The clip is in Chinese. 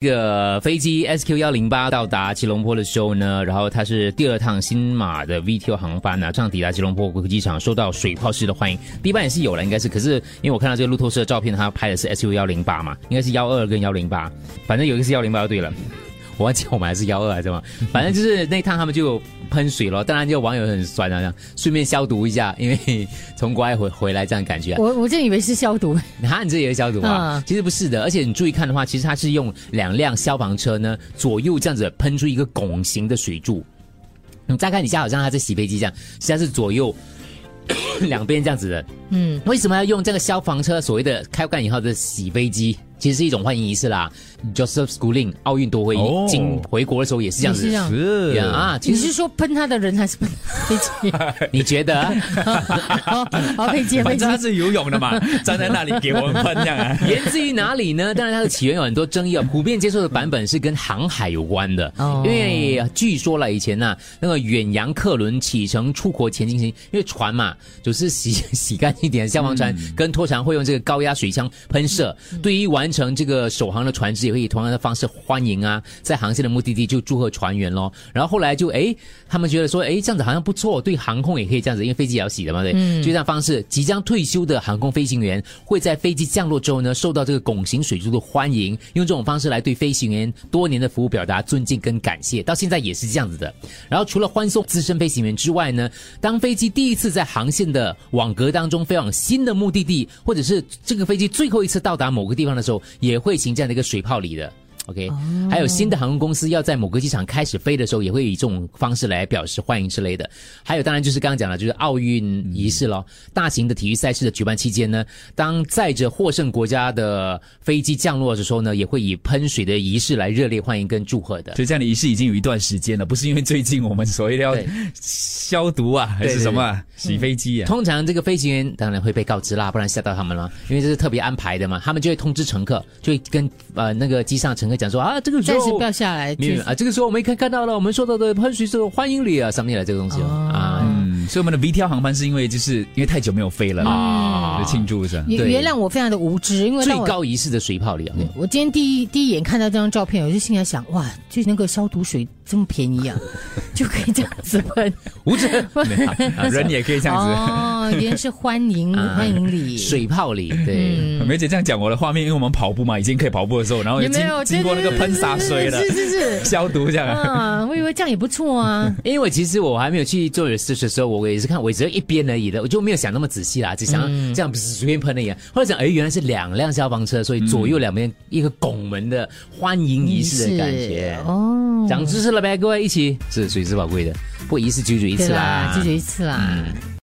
这个飞机 SQ 幺零八到达吉隆坡的时候呢，然后它是第二趟新马的 VTO 航班呢，这样抵达吉隆坡国际机场，受到水炮式的欢迎。第一班也是有了，应该是，可是因为我看到这个路透社的照片，他拍的是 SQ 幺零八嘛，应该是幺二跟幺零八，反正有一个是幺零八就对了。我忘记我们还是幺二还是什么，反正就是那趟他们就喷水了，当然就网友很酸啊，这样顺便消毒一下，因为从国外回回来这样感觉。我我真以为是消毒，哈，你这也是消毒啊？其实不是的，而且你注意看的话，其实它是用两辆消防车呢左右这样子喷出一个拱形的水柱。你再看底下好像它在洗飞机这样，实际上是左右 两边这样子的。嗯，为什么要用这个消防车所谓的开干以后的洗飞机？其实是一种欢迎仪式啦。Joseph Schooling 奥运夺回金回国的时候也是这样子，是啊。你是说喷他的人还是喷飞机？你觉得？好，飞机，反正他是游泳的嘛，站在那里给我们喷这样啊。源自于哪里呢？当然它的起源有很多争议啊。普遍接受的版本是跟航海有关的，因为据说了以前呢，那个远洋客轮启程出国前进行，因为船嘛，就是洗 洗干净点，消防船跟拖船会用这个高压水枪喷射，对于完成这个首航的船只也会以同样的方式欢迎啊，在航线的目的地就祝贺船员咯。然后后来就哎，他们觉得说哎这样子好像不错，对航空也可以这样子，因为飞机也要洗的嘛，对，就这样方式，即将退休的航空飞行员会在飞机降落之后呢，受到这个拱形水柱的欢迎，用这种方式来对飞行员多年的服务表达尊敬跟感谢。到现在也是这样子的。然后除了欢送资深飞行员之外呢，当飞机第一次在航线的网格当中飞往新的目的地，或者是这个飞机最后一次到达某个地方的时候，也会行这样的一个水泡里的。OK，还有新的航空公司要在某个机场开始飞的时候，也会以这种方式来表示欢迎之类的。还有，当然就是刚刚讲的，就是奥运仪式咯。大型的体育赛事的举办期间呢，当载着获胜国家的飞机降落的时候呢，也会以喷水的仪式来热烈欢迎跟祝贺的。所以这样的仪式已经有一段时间了，不是因为最近我们所谓的要消毒啊，还是什么洗飞机啊？通常这个飞行员当然会被告知啦，不然吓到他们了，因为这是特别安排的嘛，他们就会通知乘客，就会跟呃那个机上乘客。讲说啊，这个时候不要下来。没有啊，这个时候我们可以看到了，我们说到的喷水是欢迎礼啊，上面来这个东西啊。嗯，所以我们的 V T L 航班是因为就是因为太久没有飞了啊，庆祝是。原原谅我非常的无知，因为最高仪式的水泡里啊。我今天第一第一眼看到这张照片，我就心里想，哇，就那个消毒水这么便宜啊，就可以这样子喷。无知，人也可以这样子。哦，原来是欢迎 欢迎礼，水泡里。对，梅姐这样讲我的画面，因为我们跑步嘛，已经可以跑步的时候，然后已经经过那个喷洒水了，是是是，消毒这样。啊，我以为这样也不错啊。因为其实我还没有去做 research 的时候，我也是看我只有一边而已的，我就没有想那么仔细啦，只想这样不是随便喷的样。后来想，哎，原来是两辆消防车，所以左右两边一个拱门的欢迎仪式的感觉。哦，长知识了呗，各位一起是水之宝贵的，不一次就就一次啦，就就一次啦。